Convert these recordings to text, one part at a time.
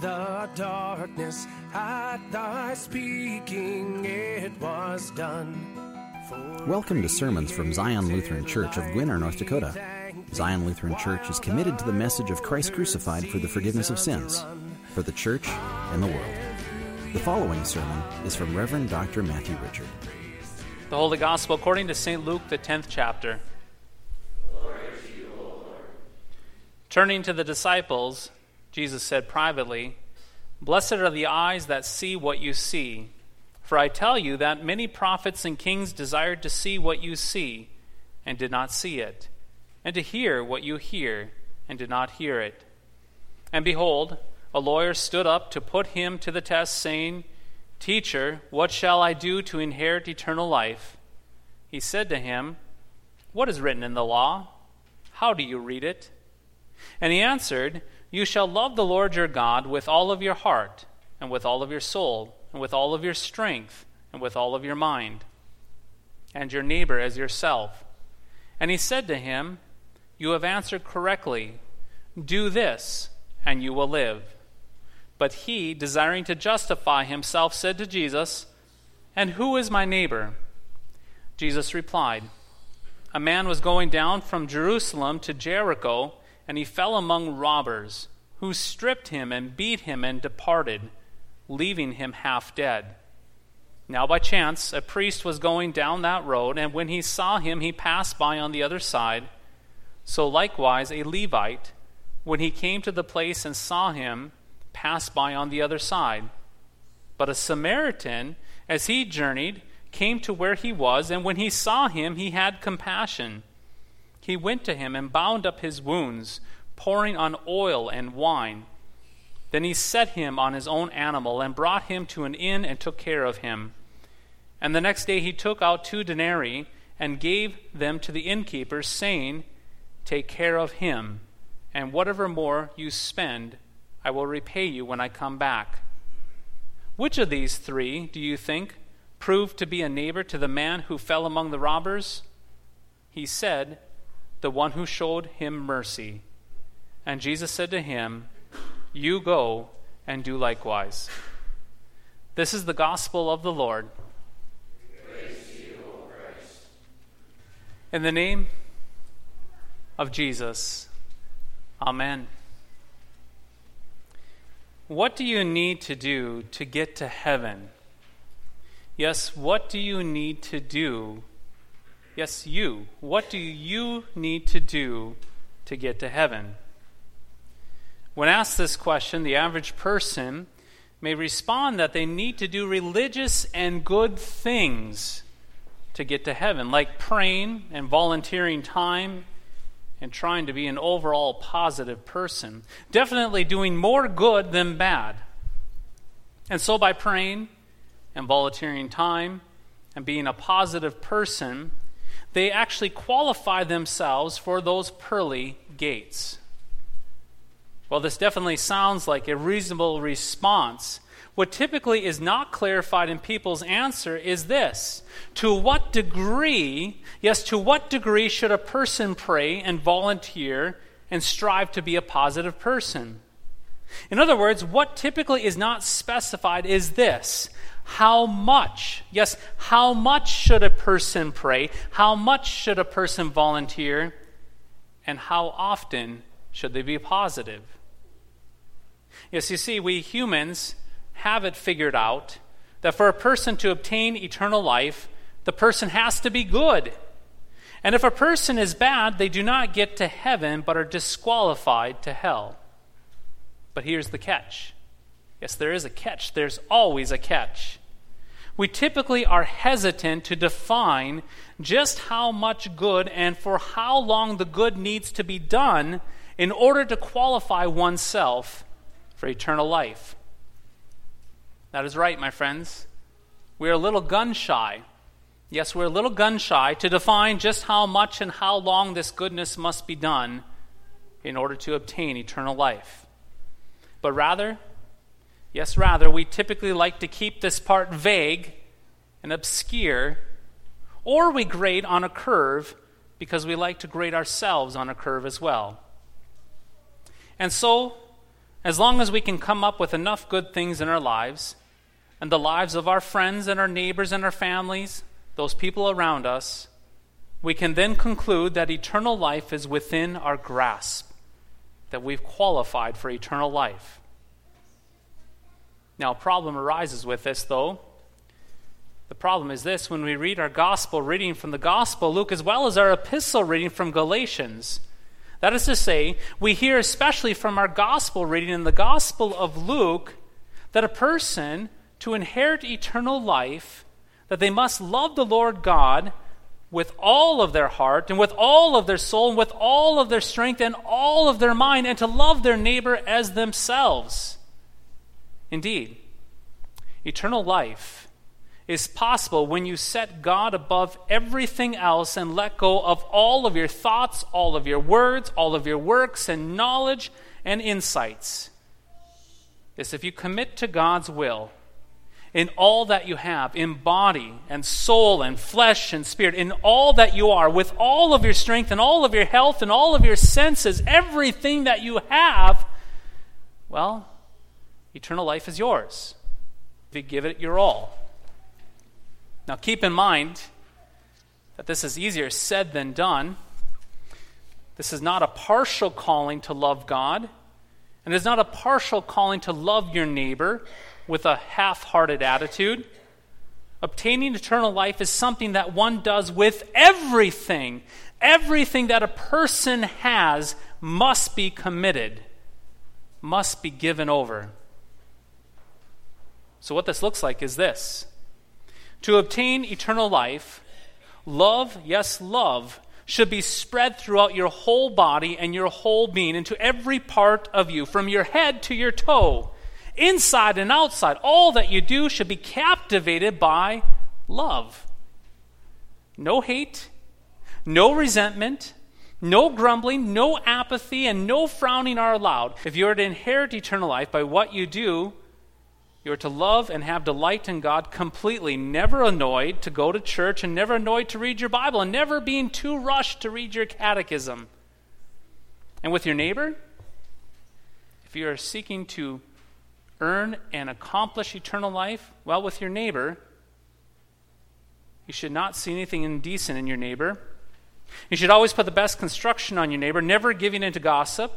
the darkness, at thy speaking it was done. Welcome to sermons from Zion Lutheran Church of Gwinner, North Dakota. Zion Lutheran Church is committed to the message of Christ crucified for the forgiveness of sins, for the church and the world. The following sermon is from Reverend Dr. Matthew Richard. The Holy Gospel according to St. Luke, the 10th chapter. Turning to the disciples, Jesus said privately, Blessed are the eyes that see what you see. For I tell you that many prophets and kings desired to see what you see, and did not see it, and to hear what you hear, and did not hear it. And behold, a lawyer stood up to put him to the test, saying, Teacher, what shall I do to inherit eternal life? He said to him, What is written in the law? How do you read it? And he answered, You shall love the Lord your God with all of your heart, and with all of your soul, and with all of your strength, and with all of your mind, and your neighbor as yourself. And he said to him, You have answered correctly. Do this, and you will live. But he, desiring to justify himself, said to Jesus, And who is my neighbor? Jesus replied, A man was going down from Jerusalem to Jericho and he fell among robbers, who stripped him and beat him and departed, leaving him half dead. Now, by chance, a priest was going down that road, and when he saw him, he passed by on the other side. So, likewise, a Levite, when he came to the place and saw him, passed by on the other side. But a Samaritan, as he journeyed, came to where he was, and when he saw him, he had compassion he went to him and bound up his wounds, pouring on oil and wine. Then he set him on his own animal and brought him to an inn and took care of him. And the next day he took out two denarii and gave them to the innkeeper, saying, Take care of him, and whatever more you spend, I will repay you when I come back. Which of these three, do you think, proved to be a neighbor to the man who fell among the robbers? He said, the one who showed him mercy. And Jesus said to him, You go and do likewise. This is the gospel of the Lord. In the name of Jesus, Amen. What do you need to do to get to heaven? Yes, what do you need to do Yes, you. What do you need to do to get to heaven? When asked this question, the average person may respond that they need to do religious and good things to get to heaven, like praying and volunteering time and trying to be an overall positive person. Definitely doing more good than bad. And so, by praying and volunteering time and being a positive person, they actually qualify themselves for those pearly gates. Well, this definitely sounds like a reasonable response. What typically is not clarified in people's answer is this To what degree, yes, to what degree should a person pray and volunteer and strive to be a positive person? In other words, what typically is not specified is this how much, yes, how much should a person pray? How much should a person volunteer? And how often should they be positive? Yes, you see, we humans have it figured out that for a person to obtain eternal life, the person has to be good. And if a person is bad, they do not get to heaven but are disqualified to hell. But here's the catch. Yes, there is a catch. There's always a catch we typically are hesitant to define just how much good and for how long the good needs to be done in order to qualify oneself for eternal life. That is right, my friends. We are a little gun shy. Yes, we're a little gun shy to define just how much and how long this goodness must be done in order to obtain eternal life. But rather, Yes, rather, we typically like to keep this part vague and obscure, or we grade on a curve because we like to grade ourselves on a curve as well. And so, as long as we can come up with enough good things in our lives, and the lives of our friends and our neighbors and our families, those people around us, we can then conclude that eternal life is within our grasp, that we've qualified for eternal life. Now, a problem arises with this, though. The problem is this when we read our gospel reading from the Gospel, Luke, as well as our epistle reading from Galatians, that is to say, we hear especially from our gospel reading in the Gospel of Luke that a person, to inherit eternal life, that they must love the Lord God with all of their heart and with all of their soul and with all of their strength and all of their mind and to love their neighbor as themselves. Indeed, eternal life is possible when you set God above everything else and let go of all of your thoughts, all of your words, all of your works and knowledge and insights. Yes, if you commit to God's will in all that you have, in body and soul and flesh and spirit, in all that you are, with all of your strength and all of your health and all of your senses, everything that you have, well, eternal life is yours if you give it your all. Now, keep in mind that this is easier said than done. This is not a partial calling to love God, and it is not a partial calling to love your neighbor with a half hearted attitude. Obtaining eternal life is something that one does with everything. Everything that a person has must be committed, must be given over. So, what this looks like is this to obtain eternal life, love, yes, love, should be spread throughout your whole body and your whole being, into every part of you, from your head to your toe, inside and outside. All that you do should be captivated by love. No hate, no resentment, no grumbling, no apathy, and no frowning are allowed. If you are to inherit eternal life by what you do, you are to love and have delight in God completely, never annoyed to go to church and never annoyed to read your Bible and never being too rushed to read your catechism. And with your neighbor, if you are seeking to earn and accomplish eternal life, well, with your neighbor, you should not see anything indecent in your neighbor. You should always put the best construction on your neighbor, never giving in to gossip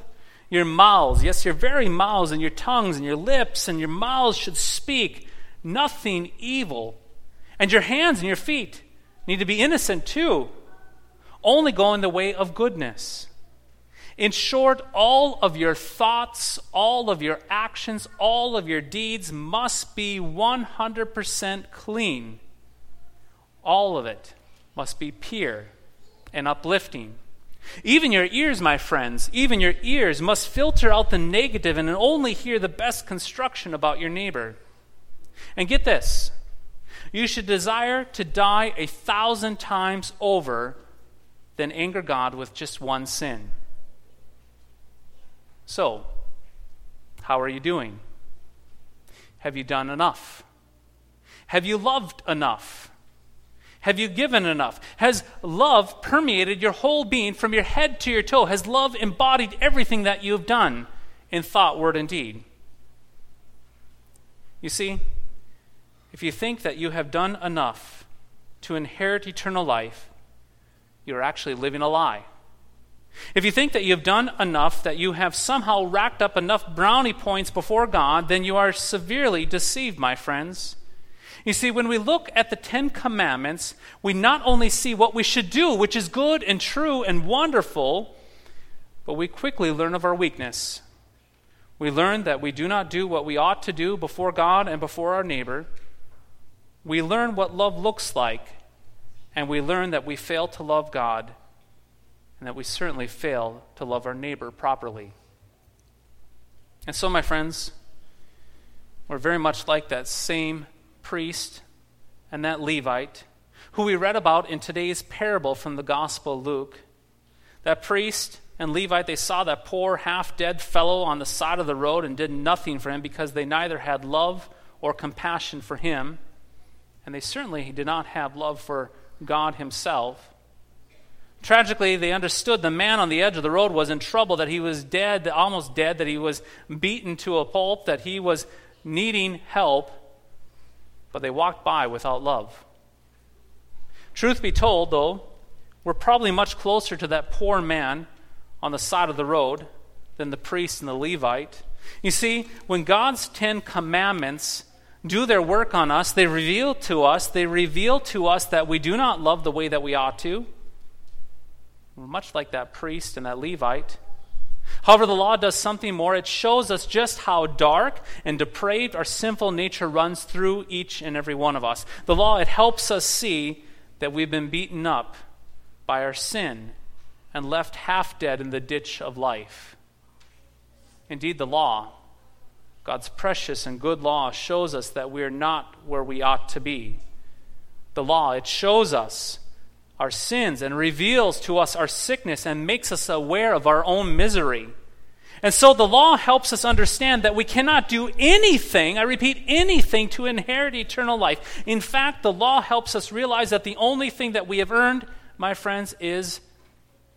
your mouths, yes, your very mouths and your tongues and your lips and your mouths should speak nothing evil. And your hands and your feet need to be innocent too, only going the way of goodness. In short, all of your thoughts, all of your actions, all of your deeds must be 100% clean. All of it must be pure and uplifting. Even your ears, my friends, even your ears must filter out the negative and only hear the best construction about your neighbor. And get this you should desire to die a thousand times over than anger God with just one sin. So, how are you doing? Have you done enough? Have you loved enough? Have you given enough? Has love permeated your whole being from your head to your toe? Has love embodied everything that you have done in thought, word, and deed? You see, if you think that you have done enough to inherit eternal life, you're actually living a lie. If you think that you have done enough, that you have somehow racked up enough brownie points before God, then you are severely deceived, my friends. You see, when we look at the Ten Commandments, we not only see what we should do, which is good and true and wonderful, but we quickly learn of our weakness. We learn that we do not do what we ought to do before God and before our neighbor. We learn what love looks like, and we learn that we fail to love God, and that we certainly fail to love our neighbor properly. And so, my friends, we're very much like that same priest and that Levite, who we read about in today's parable from the Gospel Luke. That priest and Levite, they saw that poor, half dead fellow on the side of the road and did nothing for him because they neither had love or compassion for him, and they certainly did not have love for God Himself. Tragically, they understood the man on the edge of the road was in trouble, that he was dead, almost dead, that he was beaten to a pulp, that he was needing help, but they walked by without love. Truth be told, though, we're probably much closer to that poor man on the side of the road than the priest and the Levite. You see, when God's Ten Commandments do their work on us, they reveal to us, they reveal to us that we do not love the way that we ought to. We're much like that priest and that Levite. However, the law does something more. It shows us just how dark and depraved our sinful nature runs through each and every one of us. The law, it helps us see that we've been beaten up by our sin and left half dead in the ditch of life. Indeed, the law, God's precious and good law, shows us that we are not where we ought to be. The law, it shows us our sins and reveals to us our sickness and makes us aware of our own misery. And so the law helps us understand that we cannot do anything, I repeat, anything to inherit eternal life. In fact, the law helps us realize that the only thing that we have earned, my friends, is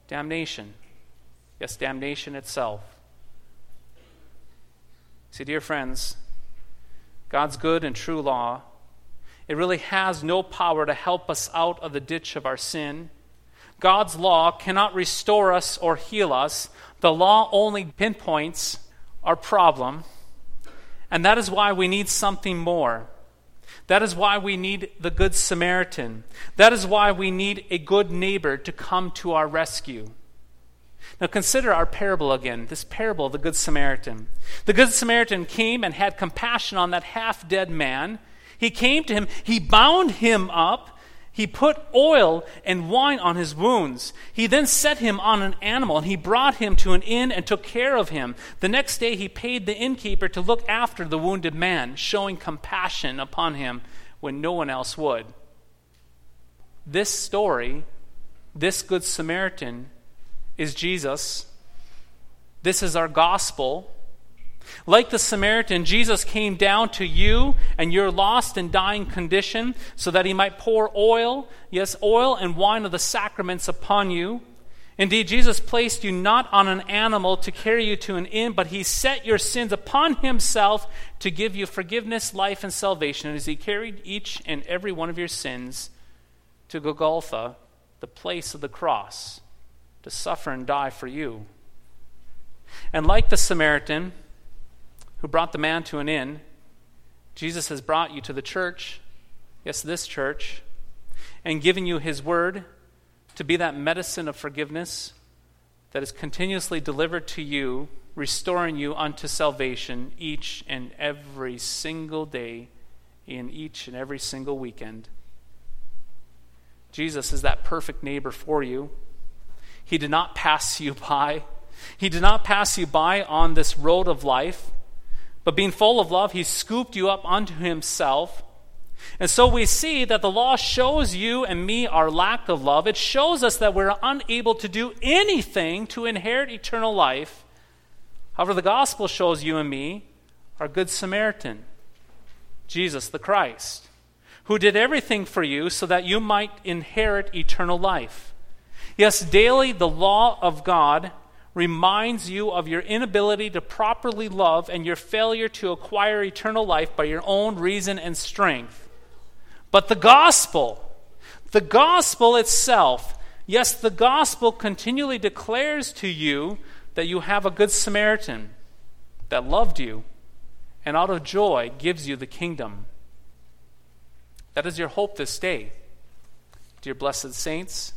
damnation. Yes, damnation itself. See, dear friends, God's good and true law, it really has no power to help us out of the ditch of our sin. God's law cannot restore us or heal us. The law only pinpoints our problem, and that is why we need something more. That is why we need the Good Samaritan. That is why we need a good neighbor to come to our rescue. Now consider our parable again, this parable of the Good Samaritan. The Good Samaritan came and had compassion on that half dead man. He came to him, he bound him up, he put oil and wine on his wounds. He then set him on an animal, and he brought him to an inn and took care of him. The next day he paid the innkeeper to look after the wounded man, showing compassion upon him when no one else would. This story, this Good Samaritan, is Jesus. This is our gospel. Like the Samaritan, Jesus came down to you and your lost and dying condition so that he might pour oil, yes, oil and wine of the sacraments upon you. Indeed, Jesus placed you not on an animal to carry you to an inn, but he set your sins upon himself to give you forgiveness, life, and salvation. As he carried each and every one of your sins to Golgotha, the place of the cross, to suffer and die for you. And like the Samaritan, who brought the man to an inn, Jesus has brought you to the church, yes, this church, and given you his word to be that medicine of forgiveness that is continuously delivered to you, restoring you unto salvation each and every single day in each and every single weekend. Jesus is that perfect neighbor for you. He did not pass you by. He did not pass you by on this road of life. But being full of love, he scooped you up unto himself. And so we see that the law shows you and me our lack of love. It shows us that we're unable to do anything to inherit eternal life. However, the gospel shows you and me our good Samaritan, Jesus the Christ, who did everything for you so that you might inherit eternal life. Yes, daily the law of God reminds you of your inability to properly love and your failure to acquire eternal life by your own reason and strength. But the gospel, the gospel itself, yes, the gospel continually declares to you that you have a good Samaritan that loved you and out of joy gives you the kingdom. That is your hope this day. Dear blessed saints,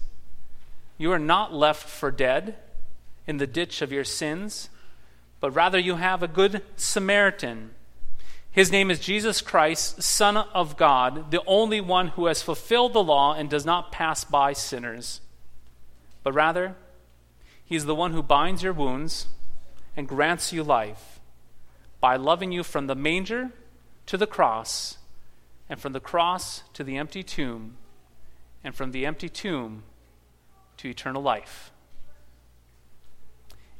you are not left for dead in the ditch of your sins, but rather you have a good Samaritan. His name is Jesus Christ, Son of God, the only one who has fulfilled the law and does not pass by sinners. But rather, he is the one who binds your wounds and grants you life by loving you from the manger to the cross, and from the cross to the empty tomb, and from the empty tomb to eternal life.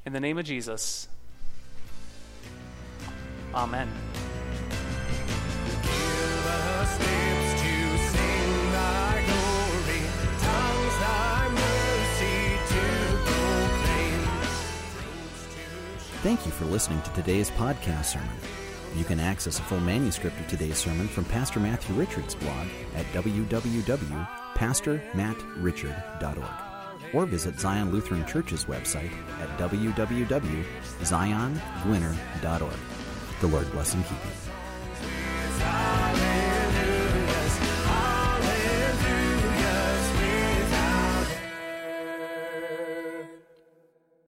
In the name of Jesus, Amen. Thank you for listening to today's podcast sermon. You can access a full manuscript of today's sermon from Pastor Matthew Richard's blog at www.pastormattrichard.org or visit Zion Lutheran Church's website at www.ziongwinner.org. The Lord bless and keep you.